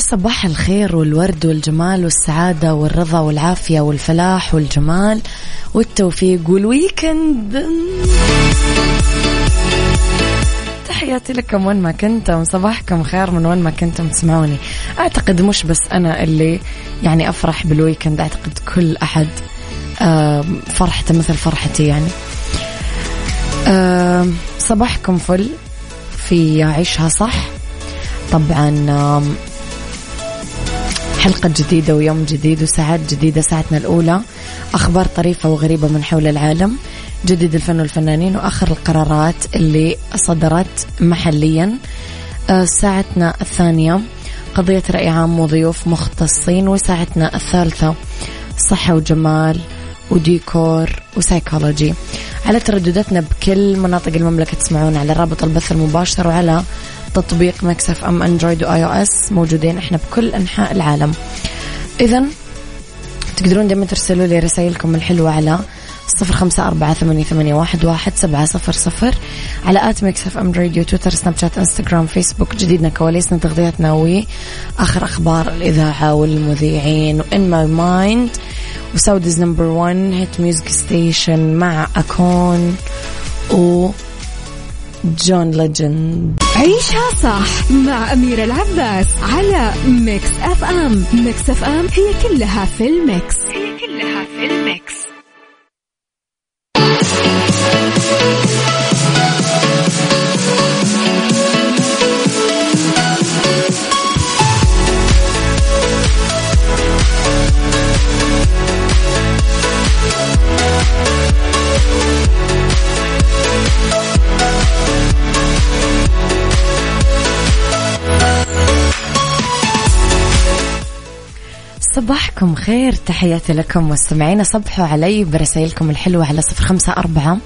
صباح الخير والورد والجمال والسعادة والرضا والعافية والفلاح والجمال والتوفيق وال weekend. تحياتي لكم وين ما كنتم صباحكم خير من وين ما كنتم تسمعوني. أعتقد مش بس أنا اللي يعني أفرح بال weekend أعتقد كل أحد فرحته مثل فرحتي يعني. صباحكم فل في عيشها صح. طبعا حلقة جديدة ويوم جديد وساعات جديدة ساعتنا الأولى. أخبار طريفة وغريبة من حول العالم. جديد الفن والفنانين وآخر القرارات اللي صدرت محليا. آه، ساعتنا الثانية قضية رأي عام وضيوف مختصين وساعتنا الثالثة صحة وجمال وديكور وسايكولوجي. على تردداتنا بكل مناطق المملكة تسمعون على رابط البث المباشر وعلى تطبيق Mix FM Android و iOS موجودين إحنا بكل أنحاء العالم. اذا تقدرون دائما ترسلوا لي رسائلكم الحلوة على صفر خمسة أربعة ثمانية, ثمانية واحد, واحد سبعة صفر صفر. على at Mix FM Radio تويتر سناب شات إنستغرام فيسبوك جديدنا كواليسنا تغذيتنا وآخر أخبار الإذاعة والمذيعين. و In My Mind و Saudi's number 1 hit music station مع أكون و جون ليجند عيشها صح مع أميرة العباس على Mix FM. Mix FM هي كلها في ال mix. هي صباحكم خير. تحياتي لكم مستمعينا. صبحوا علي برسائلكم الحلوة على صفر خمسة أربعة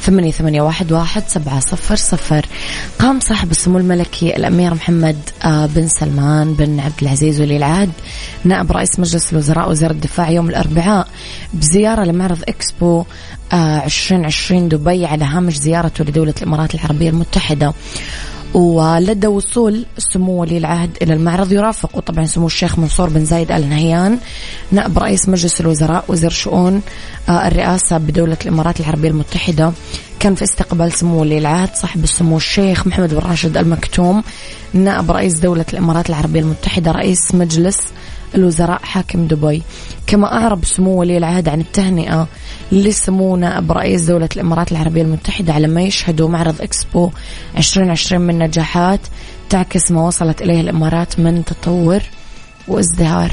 ثمانية, ثمانية واحد, واحد سبعة صفر صفر. قام صاحب السمو الملكي الأمير محمد آه، بن سلمان بن عبد العزيز ولي العهد نائب رئيس مجلس الوزراء وزير الدفاع يوم الأربعاء بزيارة لمعرض إكسبو 2020 آه، دبي على هامش زيارته لدولة الإمارات العربية المتحدة. ولدى وصول سمو ولي العهد إلى المعرض يرافق طبعا سمو الشيخ منصور بن زايد آل نهيان نائب رئيس مجلس الوزراء وزير شؤون آه، الرئاسة بدولة الإمارات العربية المتحدة كان في استقبال سمو ولي العهد صاحب السمو الشيخ محمد بن راشد المكتوم نائب رئيس دولة الإمارات العربية المتحدة رئيس مجلس الوزراء حاكم دبي. كما أعرب سمو ولي العهد عن التهنئة لسمو نائب رئيس دولة الإمارات العربية المتحدة على ما يشهدوا معرض إكسبو 2020 من نجاحات تعكس ما وصلت إليه الإمارات من تطور وازدهار.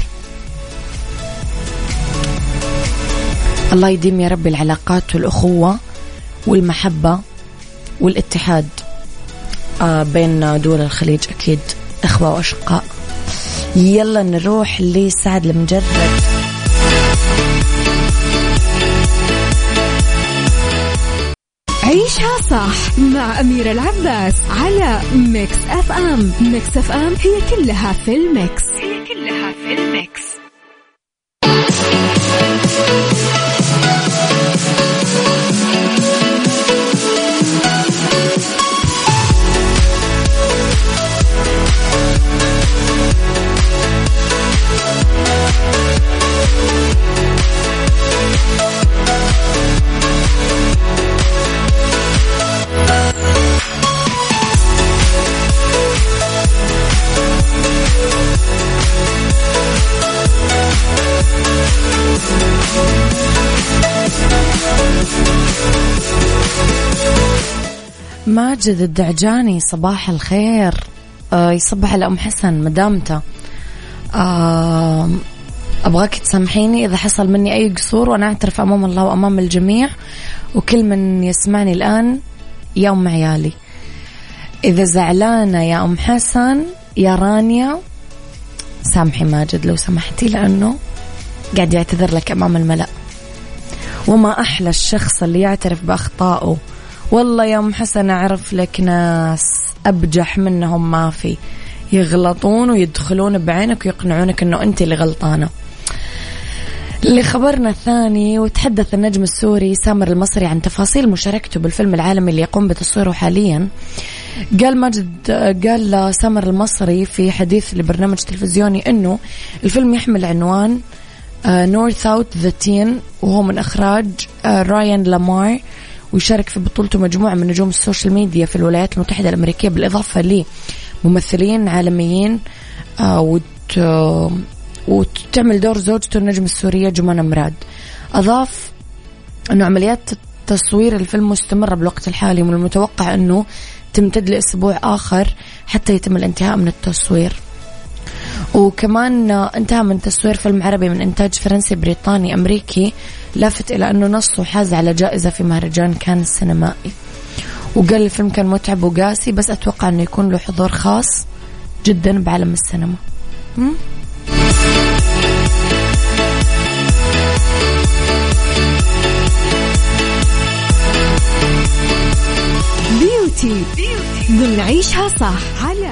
الله يديم يا رب العلاقات والأخوة والمحبة والاتحاد. آه، بين دول الخليج أكيد إخوة وأشقاء. يلا نروح لسعد المجرد. عيشها صح مع أميرة العباس على Mix FM. Mix FM هي كلها في ال mix. ماجد الدعجاني صباح الخير. آه يصبح على ام حسن مدامته. آه أبغاك تسامحيني إذا حصل مني أي قصور وأنا أعترف أمام الله وأمام الجميع وكل من يسمعني الآن يا ام عيالي. إذا زعلانة يا أم حسن يا رانيا سامحي ماجد لو سمحتي لأنه قاعد يعتذر لك أمام الملأ. وما أحلى الشخص اللي يعترف بأخطائه. والله يا ام حسن أعرف لك ناس أبجح منهم ما في. يغلطون ويدخلون بعينك ويقنعونك إنه أنت اللي غلطانة. لخبرنا الثاني وتحدث النجم السوري سامر المصري عن تفاصيل مشاركته بالفيلم العالمي اللي يقوم بتصويره حاليا. قال ماجد قال سامر المصري في حديث لبرنامج تلفزيوني إنه الفيلم يحمل عنوان North of the Ten وهو من إخراج رايان لامار ويشارك في بطولته مجموعة من نجوم ال social media في الولايات المتحدة الأمريكية بالإضافة لممثلين عالميين آه وت وتعمل دور زوجته النجمة السورية جمانة مراد أضاف أنه عمليات تصوير الفيلم مستمرة بالوقت الحالي ومن المتوقع أنه تمتد لأسبوع آخر حتى يتم الانتهاء من التصوير. وكمان انتهى من تصوير فيلم عربي من إنتاج فرنسي بريطاني أمريكي لافت إلى أنه نصه حاز على جائزة في مهرجان كان السينمائي وقال الفيلم كان متعب وقاسي بس أتوقع أنه يكون له حضور خاص جدا بعالم السينما. beauty ضمن عيشها صح. على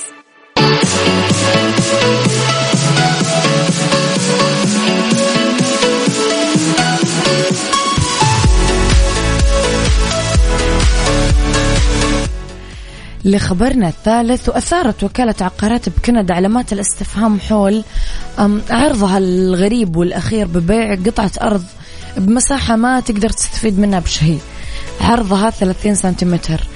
لخبرنا الثالث وأثارت وكالة عقارات بكندا علامات الاستفهام حول عرضها الغريب والأخير ببيع قطعة أرض بمساحة ما تقدر تستفيد منها بشيء عرضها 30 سنتيمتر.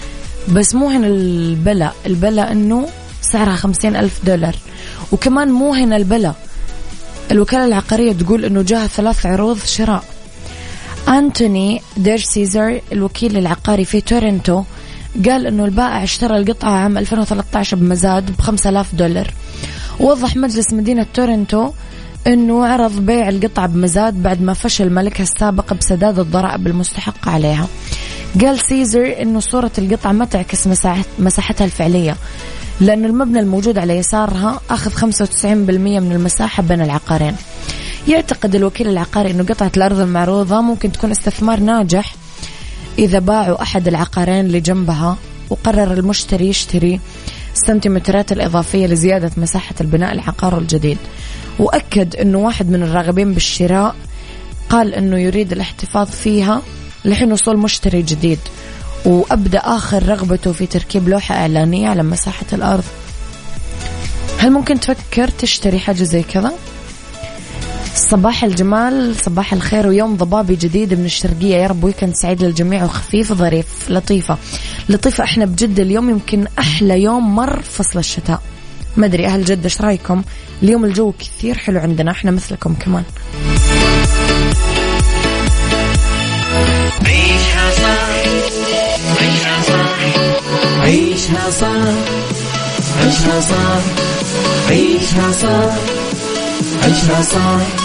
بس مو هنا البلا البلا أنه سعرها 50 ألف دولار. وكمان مو هنا البلا. الوكالة العقارية تقول أنه جاها ثلاث عروض شراء. أنتوني دير سيزر الوكيل العقاري في تورنتو قال إنه البائع اشترى القطعة عام 2013 بمزاد ب 5000 دولار. وضح مجلس مدينة تورنتو إنه عرض بيع القطعة بمزاد بعد ما فشل ملكها السابق بسداد الضرائب المستحقة عليها. قال سيزر إنه صورة القطعة ما تعكس مساحتها الفعلية لأن المبنى الموجود على يسارها أخذ 95% من المساحة بين العقارين. يعتقد الوكيل العقاري أنه قطعة الأرض المعروضة ممكن تكون استثمار ناجح إذا باعوا أحد العقارين اللي جنبها وقرر المشتري يشتري السنتيمترات الإضافية لزيادة مساحة البناء العقار الجديد. وأكد أنه واحد من الراغبين بالشراء قال أنه يريد الاحتفاظ فيها لحين وصول مشتري جديد. وأبدأ آخر رغبته في تركيب لوحة إعلانية على مساحة الأرض. هل ممكن تفكر تشتري حاجة زي كذا؟ صباح الجمال صباح الخير ويوم ضبابي جديد من الشرقية. يا رب ويكند سعيد للجميع وخفيف ظريف لطيفة. لطيفة إحنا بجدة اليوم يمكن أحلى يوم مر فصل الشتاء. ما أدري أهل جدة إيش رأيكم؟ اليوم الجو كثير حلو عندنا إحنا مثلكم كمان. عيشها عيشها صح عيشها صح عيشها صح عيشها صح عيشها صح.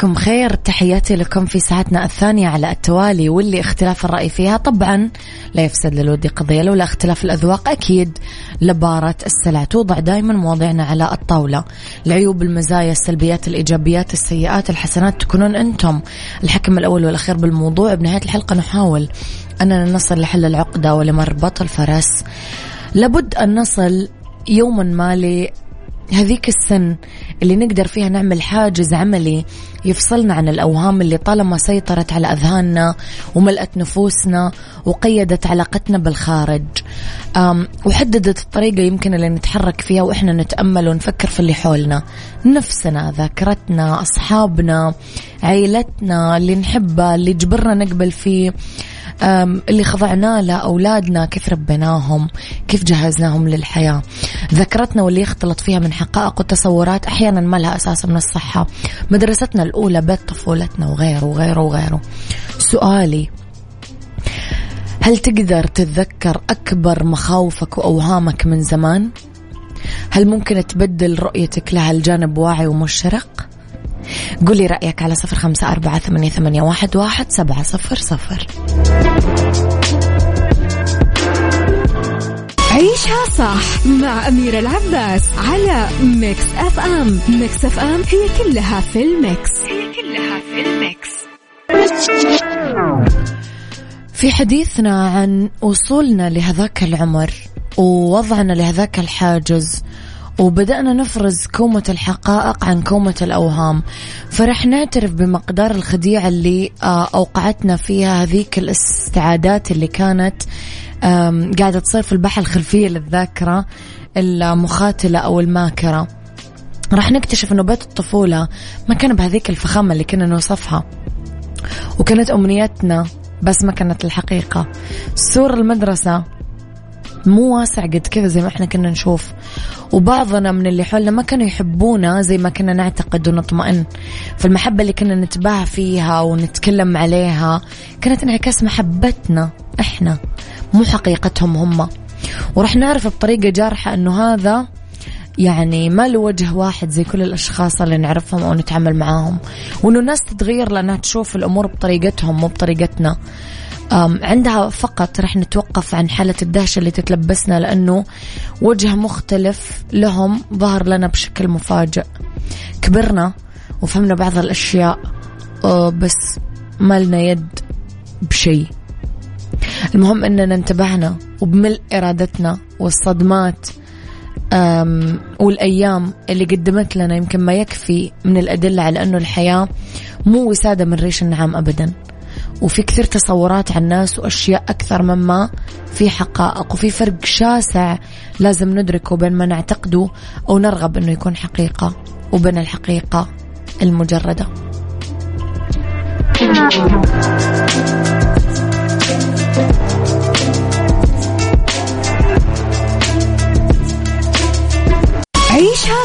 صباحكم خير. تحياتي لكم في ساعتنا الثانية على التوالي واللي اختلاف الرأي فيها طبعا لا يفسد للود قضية لولا اختلاف الأذواق أكيد لبارة السلع. توضع دائما مواضيعنا على الطاولة. العيوب المزايا السلبيات الإيجابيات السيئات الحسنات تكونون أنتم الحكم الأول والأخير بالموضوع. بنهاية الحلقة نحاول أننا نصل لحل العقدة ولمربط الفرس لابد أن نصل يوما ما هذيك السن اللي نقدر فيها نعمل حاجز عملي يفصلنا عن الأوهام اللي طالما سيطرت على أذهاننا وملأت نفوسنا وقيدت علاقتنا بالخارج. وحددت الطريقة يمكن اللي نتحرك فيها وإحنا نتأمل ونفكر في اللي حولنا. نفسنا ذاكرتنا أصحابنا عيلتنا اللي نحبه اللي جبرنا نقبل فيه. اللي خضعنا له أولادنا كيف ربيناهم كيف جهزناهم للحياة ذكرتنا واللي يختلط فيها من حقائق وتصورات أحيانا ما لها أساس من الصحة مدرستنا الأولى بيت طفولتنا وغيره وغيره وغيره سؤالي هل تقدر تتذكر أكبر مخاوفك وأوهامك من زمان؟ هل ممكن تبدل رؤيتك لها الجانب واعي ومشرق؟ قولي رأيك على صفر خمسة أربعة ثمانية, ثمانية واحد, واحد سبعة صفر صفر. عيشها صح مع أميرة العباس على Mix FM. Mix FM هي كلها في ال mix. هي كلها في ال mix. في حديثنا عن وصولنا لهذاك العمر ووضعنا لهذاك الحاجز وبدأنا نفرز كومة الحقائق عن كومة الأوهام. فرح نعترف بمقدار الخديعة اللي آه، أوقعتنا فيها هذيك الاستعادات اللي كانت قاعدة تصير في البحر الخلفية للذاكرة المخاتلة أو الماكرة. راح نكتشف أنه بيت الطفولة ما كان بهذيك الفخامة اللي كنا نوصفها. وكانت أمنيتنا بس ما كانت الحقيقة. سور المدرسة مو واسع قد كذا زي ما إحنا كنا نشوف. وبعضنا من اللي حولنا ما كانوا يحبونا زي ما كنا نعتقد ونطمئن. فالمحبة اللي كنا نتباهى فيها ونتكلم عليها كانت انعكاس محبتنا إحنا مو حقيقتهم هم. ورح نعرف بطريقة جارحة إنه هذا يعني ما له وجه واحد زي كل الأشخاص اللي نعرفهم أو نتعامل معاهم. وإنه الناس تتغير لأنها تشوف الأمور بطريقتهم مو بطريقتنا. عندها فقط رح نتوقف عن حالة الدهشة اللي تتلبسنا لأنه وجه مختلف لهم ظهر لنا بشكل مفاجئ. كبرنا وفهمنا بعض الأشياء بس ما لنا يد بشيء. المهم أننا انتبهنا وبملء إرادتنا والصدمات والأيام اللي قدمت لنا يمكن ما يكفي من الأدلة على أنه الحياة مو وسادة من ريش النعام أبدا. وفي كثير تصورات عن الناس وأشياء أكثر مما في حقائق. وفي فرق شاسع لازم ندركه بين ما نعتقده أو نرغب أنه يكون حقيقة وبين الحقيقة المجردة.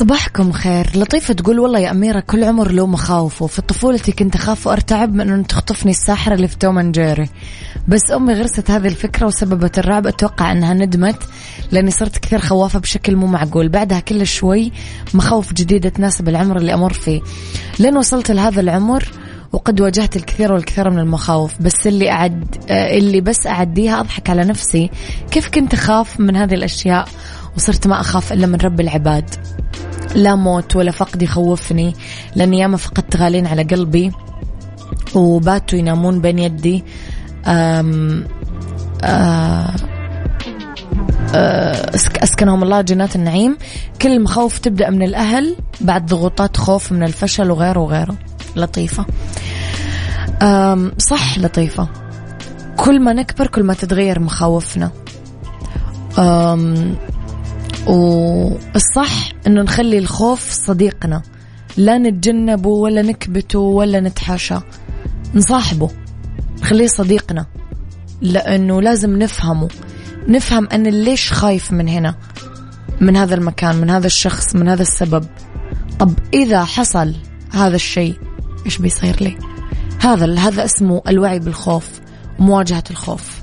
صباحكم خير. لطيفة تقول والله يا أميرة كل عمر له مخاوفه. في طفولتي كنت أخاف وأرتعب من أنه تخطفني الساحرة اللي في توم جيري بس أمي غرست هذه الفكرة وسببت الرعب. أتوقع أنها ندمت لأني صرت كثير خوافة بشكل مو معقول. بعدها كل شوي مخاوف جديدة تناسب العمر اللي أمر فيه. لين وصلت لهذا العمر وقد واجهت الكثير والكثير من المخاوف. بس اللي أعد اللي بس أعديها أضحك على نفسي. كيف كنت أخاف من هذه الأشياء؟ وصرت ما أخاف إلا من رب العباد. لا موت ولا فقد يخوفني لأني ياما فقدت غالين على قلبي وباتوا ينامون بين يدي. أم أه أسكنهم الله جنات النعيم. كل المخاوف تبدأ من الأهل بعد ضغوطات خوف من الفشل وغيره وغيره. لطيفة. صح لطيفة. كل ما نكبر كل ما تتغير مخاوفنا. والصح إنه نخلي الخوف صديقنا. لا نتجنبه ولا نكبته ولا نتحاشى نصاحبه. نخليه صديقنا. لأنه لازم نفهمه. نفهم أنا ليش خايف من هنا؟ من هذا المكان من هذا الشخص من هذا السبب. طب إذا حصل هذا الشيء إيش بيصير لي؟ هذا هذا اسمه الوعي بالخوف مواجهة الخوف.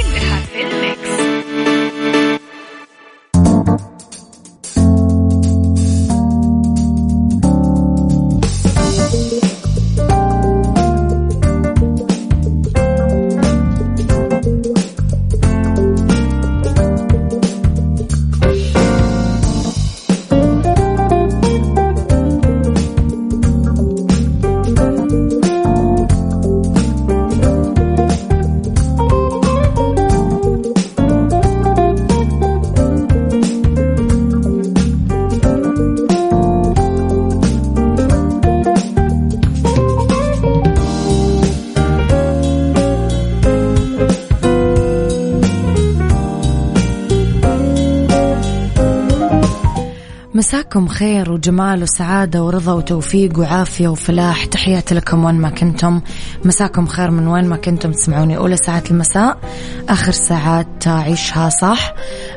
مساكم خير وجمال وسعادة ورضا وتوفيق وعافية وفلاح. تحياتي لكم وين ما كنتم. مساكم خير من وين ما كنتم تسمعوني. أولى ساعات المساء آخر ساعات عيشها صح.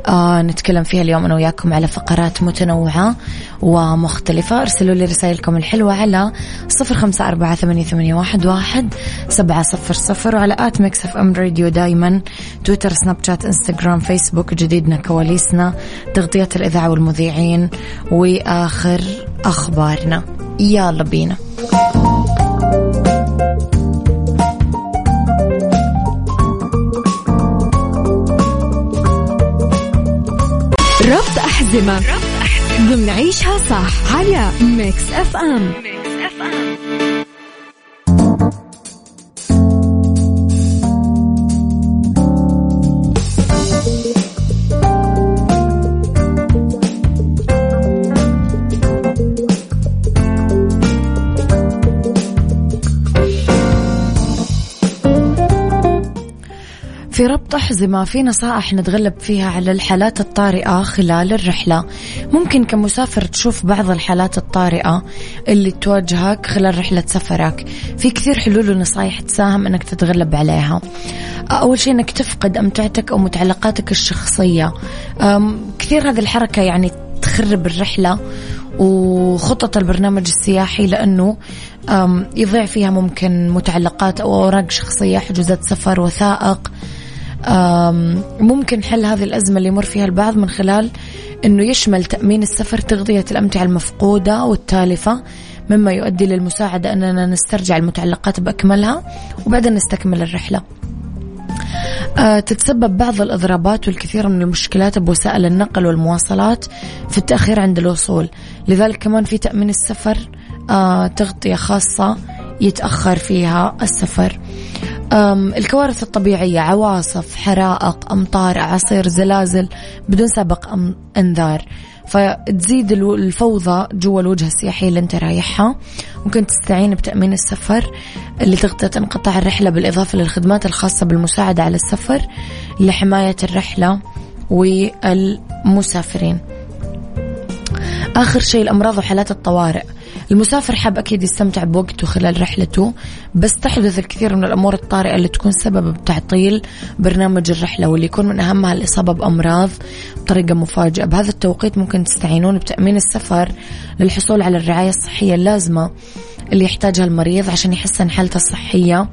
آه نتكلم فيها اليوم أنا وياكم على فقرات متنوعة ومختلفة. أرسلوا لي رسائلكم الحلوة على صفر خمسة أربعة ثمانية, واحد, سبعة صفر صفر وعلى at Mix FM Radio دايما. تويتر سناب شات إنستغرام فيسبوك جديدنا كواليسنا تغطية الإذاعة والمذيعين وآخر أخبارنا. يلا بينا. ربط أحزمة. ضمن عيشها صح. على Mix FM في ربط أحزمة في نصائح نتغلب فيها على الحالات الطارئة خلال الرحلة. ممكن كمسافر تشوف بعض الحالات الطارئة اللي تواجهك خلال رحلة سفرك. في كثير حلول ونصائح تساهم أنك تتغلب عليها. أول شيء أنك تفقد أمتعتك أو متعلقاتك الشخصية. كثير هذه الحركة يعني تخرب الرحلة وخطط البرنامج السياحي لأنه يضيع فيها ممكن متعلقات أو أوراق شخصية حجوزات سفر وثائق. ممكن حل هذه الأزمة اللي يمر فيها البعض من خلال أنه يشمل تأمين السفر تغطية الأمتعة المفقودة والتالفة مما يؤدي للمساعدة أننا نسترجع المتعلقات بأكملها وبعدين نستكمل الرحلة. أه تتسبب بعض الإضرابات والكثير من المشكلات بوسائل النقل والمواصلات في التأخير عند الوصول. لذلك كمان في تأمين السفر أه تغطية خاصة يتأخر فيها السفر. الكوارث الطبيعية عواصف حرائق أمطار أعاصير زلازل بدون سابق إنذار. فتزيد الفوضى جوا الوجهة السياحية اللي انت رايحها. ممكن تستعين بتأمين السفر اللي تغطية انقطاع الرحلة بالإضافة للخدمات الخاصة بالمساعدة على السفر لحماية الرحلة والمسافرين. آخر شيء الأمراض وحالات الطوارئ. المسافر حاب أكيد يستمتع بوقته خلال رحلته بس تحدث الكثير من الأمور الطارئة اللي تكون سبب بتعطيل برنامج الرحلة واللي يكون من أهمها الإصابة بأمراض بطريقة مفاجئة بهذا التوقيت ممكن تستعينون بتأمين السفر للحصول على الرعاية الصحية اللازمة اللي يحتاجها المريض عشان يحسن حالته الصحية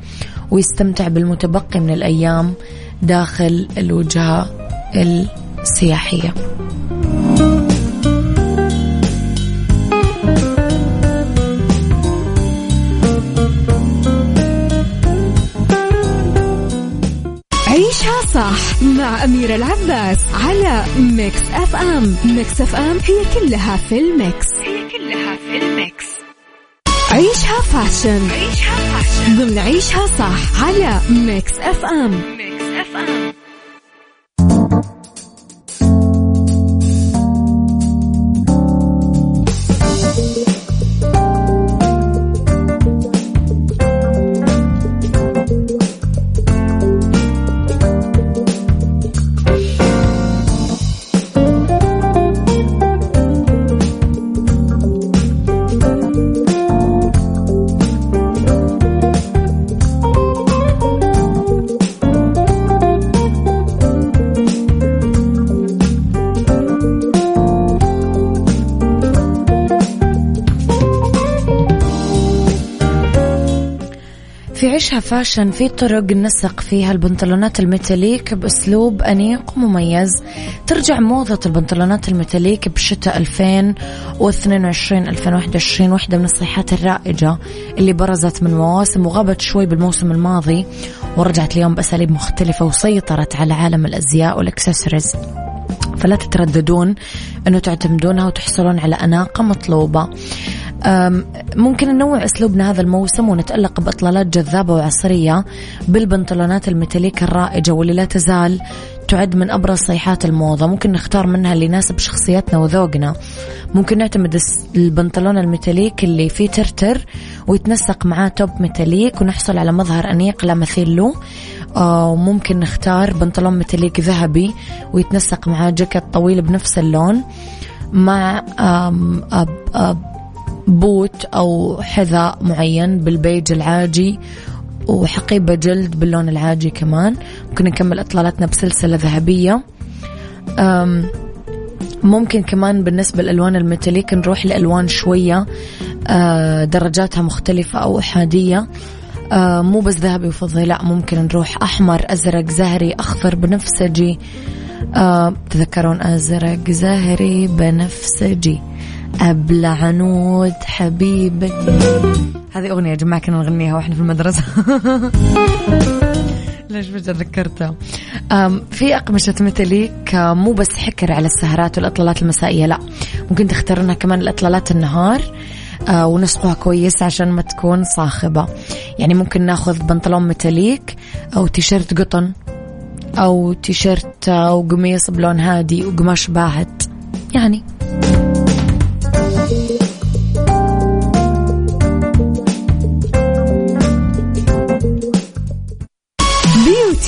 ويستمتع بالمتبقي من الأيام داخل الوجهة السياحية. صح مع أميرة العباس على Mix FM. Mix FM هي كلها في ال mix. هي كلها في ال mix. عيشها fashion. عيشها fashion. ضمن عيشها صح على Mix FM. Mix FM. عيشها fashion في طرق نسق فيها البنطلونات ال metallic بأسلوب أنيق ومميز. ترجع موضة البنطلونات ال metallic بشتاء 2022 2021 واحدة من الصيحات الرائجة اللي برزت من مواسم وغابت شوي بالموسم الماضي ورجعت اليوم بأساليب مختلفة وسيطرت على عالم الأزياء والإكسسوارز. فلا تترددون أنه تعتمدونها وتحصلون على أناقة مطلوبة. ممكن ننوع أسلوبنا هذا الموسم ونتألق بإطلالات جذابة وعصرية بالبنطلونات ال metallic الرائجة واللي لا تزال تعد من أبرز صيحات الموضة. ممكن نختار منها اللي يناسب شخصيتنا وذوقنا. ممكن نعتمد البنطلون ال metallic اللي فيه ترتر ويتنسق معاه top metallic ونحصل على مظهر أنيق لا مثيل له. وممكن نختار بنطلون metallic ذهبي ويتنسق معاه جاكيت طويل بنفس اللون مع أب أب boot أو حذاء معين بالبيج العاجي وحقيبة جلد باللون العاجي كمان. ممكن نكمل إطلالتنا بسلسلة ذهبية. ممكن كمان بالنسبة للألوان ال metallic نروح لألوان شوية آه، درجاتها مختلفة أو أحادية. آه، مو بس ذهبي وفضي لا ممكن نروح أحمر أزرق زهري أخضر بنفسجي آه، تذكرون أزرق زهري بنفسجي أبلع عنود حبيبي هذه أغنية يا جماعة كنا نغنيها وإحنا في المدرسة. ليش فجأة ذكرتها؟ في أقمشة ميتاليك مو بس حكر على السهرات والإطلالات المسائية لا. ممكن تختارونها كمان الإطلالات النهار ونسقوها كويس عشان ما تكون صاخبة. يعني ممكن ناخذ بنطلون ميتاليك أو تيشيرت قطن أو تيشيرت وقميص بلون هادي وقماش باهت. يعني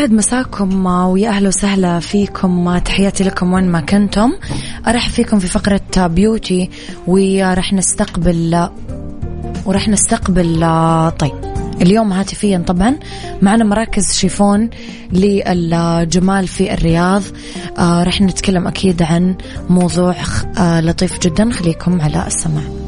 يسعد مساكم ويا أهلا وسهلا فيكم تحياتي لكم وين ما كنتم. أرحب فيكم في فقرة بيوتي وراح نستقبل وراح نستقبل طيب اليوم هاتفيا طبعا معنا مراكز شيفون للجمال في الرياض. آه رح نتكلم أكيد عن موضوع آه لطيف جدا. خليكم على السماع.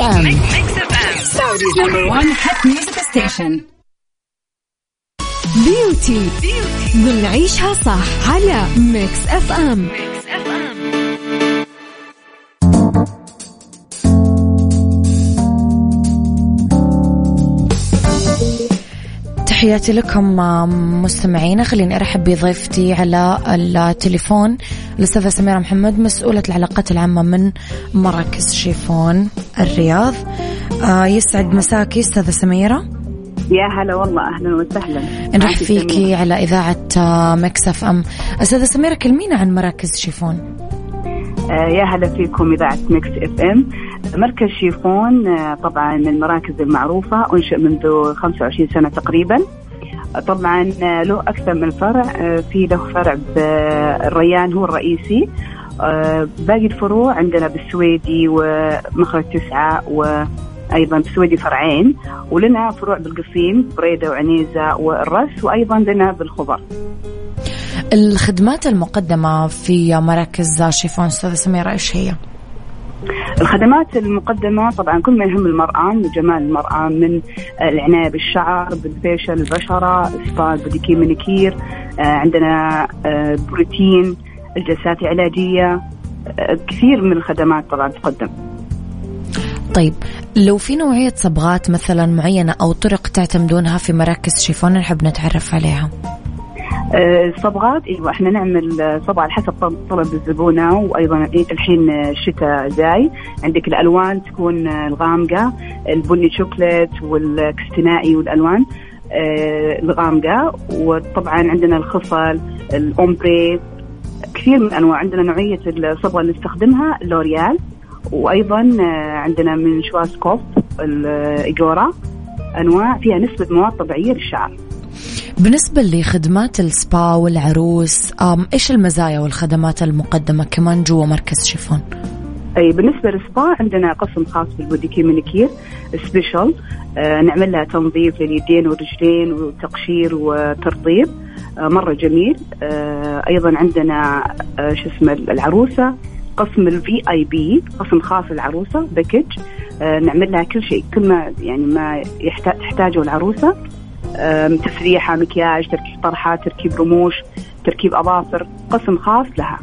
ام بيوتي بنعيشها صح على Mix FM تحياتي لكم مستمعينا. خليني أرحب بضيفتي على التليفون الأستاذة سميرة محمد مسؤولة العلاقات العامة من مراكز شيفون الرياض. آه، يسعد مساكي أستاذة سميرة. يا هلا والله أهلا وسهلا. نرحب فيكي على إذاعة آه، Mix FM. أستاذة سميرة كلمينا عن مراكز شيفون. آه، يا هلا فيكم إذاعة Mix FM. مركز شيفون آه، طبعا من المراكز المعروفة أنشئ منذ 25 سنة تقريبا طبعا له أكثر من فرع في له فرع بالريان هو الرئيسي باقي الفروع عندنا بالسويدي ومخرج تسعة و أيضا بالسويدي فرعين ولنا فروع بالقصيم بريدة وعنيزة والرس وأيضا لنا بالخبر. الخدمات المقدمة في مراكز شيفون أستاذة سميرة إيش هي؟ الخدمات المقدمة طبعا كل ما يهم المرأة وجمال المرأة من العناية بالشعر بالفيشل البشرة سبا بوديكي مانيكير آه، عندنا آه، بروتين الجلسات العلاجية آه، كثير من الخدمات طبعا تقدم. طيب لو في نوعية صبغات مثلا معينة أو طرق تعتمدونها في مراكز شيفون نحب نتعرف عليها. الصبغات آه، إيوه إحنا نعمل صبغة على حسب طلب الزبونة وأيضا الحين الشتاء جاي. عندك الألوان تكون الغامقة البني شوكليت والكستنائي والألوان آه، الغامقة. وطبعا عندنا الخصل الأومبري كثير من انواع عندنا نوعية الصبغة اللي نستخدمها لوريال. وأيضا آه، عندنا من شواسكوب الإيجورا. أنواع فيها نسبة مواد طبيعيه للشعر بالنسبة لخدمات السبا والعروس إيش المزايا والخدمات المقدمة كمان جوا مركز شيفون؟ أي بالنسبة للسبا عندنا قسم خاص بالبوديكي مانيكير special آه نعمل لها تنظيف لليدين والرجلين وتقشير وترطيب آه مرة جميل. آه أيضا عندنا آه شو اسمه العروسة قسم ال VIP قسم خاص للعروسه package آه نعمل لها كل شيء كل ما يعني ما يحتاج تحتاجه العروسة. تسريحه مكياج تركيب طرحه تركيب رموش تركيب أظافر قسم خاص لها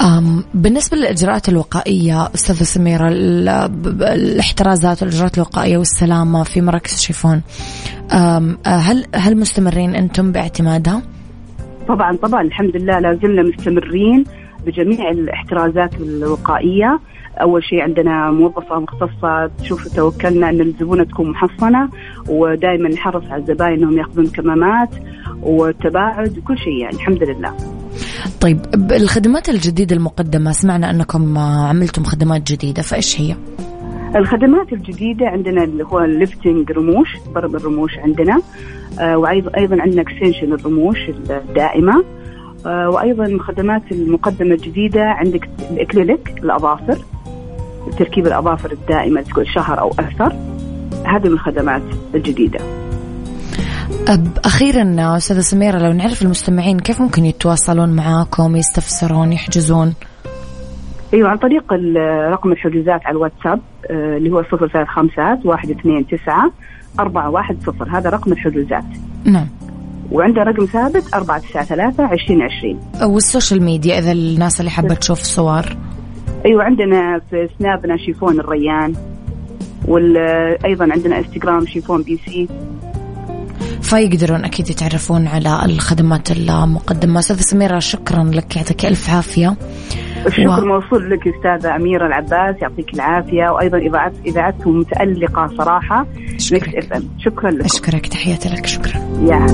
أم بالنسبة للإجراءات الوقائية أستاذة سميرة الاحترازات والإجراءات الوقائية والسلامة في مراكز شيفون هل هل مستمرين أنتم باعتمادها؟ طبعا طبعا الحمد لله لا زلنا مستمرين بجميع الاحترازات الوقائية أول شيء عندنا موظفة مختصة تشوف توكلنا أن الزبونة تكون محصنة ودائما نحرص على الزباين إنهم يأخذون كمامات والتباعد وكل شيء يعني الحمد لله. طيب الخدمات الجديدة المقدمة سمعنا أنكم عملتم خدمات جديدة فإيش هي؟ الخدمات الجديدة عندنا اللي هو ال lifting رموش ضرب الرموش عندنا آه وأيضا أيضا عندنا extension الرموش الدائمة آه وأيضا الخدمات المقدمة الجديدة عندك الأكريليك الأظافر تركيب الأظافر الدائمة تكون شهر أو أكثر. هذه من الخدمات الجديدة أخيرا أستاذة سميرة لو نعرف المستمعين كيف ممكن يتواصلون معاكم يستفسرون يحجزون؟ أيوه عن طريق رقم الحجوزات على الواتساب آه، اللي هو صفر ثلاث خمسات واحد اثنين تسعة أربعة واحد صفر. هذا رقم الحجوزات. نعم. وعنده رقم ثابت أربعة تسعة ثلاثة عشرين عشرين. والسوشيال ميديا إذا الناس اللي حابة تشوف صور. أيوه عندنا في سنابنا شيفون الريان وأيضا عندنا إنستغرام شيفون بي سي. فيقدرون أكيد يتعرفون على الخدمات المقدمة. أستاذة سميرة شكرا لك يعطيك ألف عافية. الشكر و... موصول لك أستاذة أميرة العباس يعطيك العافية. وأيضا إذاعت إذاعتكم متألقة صراحة شكرا إم. شكرا لك أشكرك تحياتي لك شكرا. يا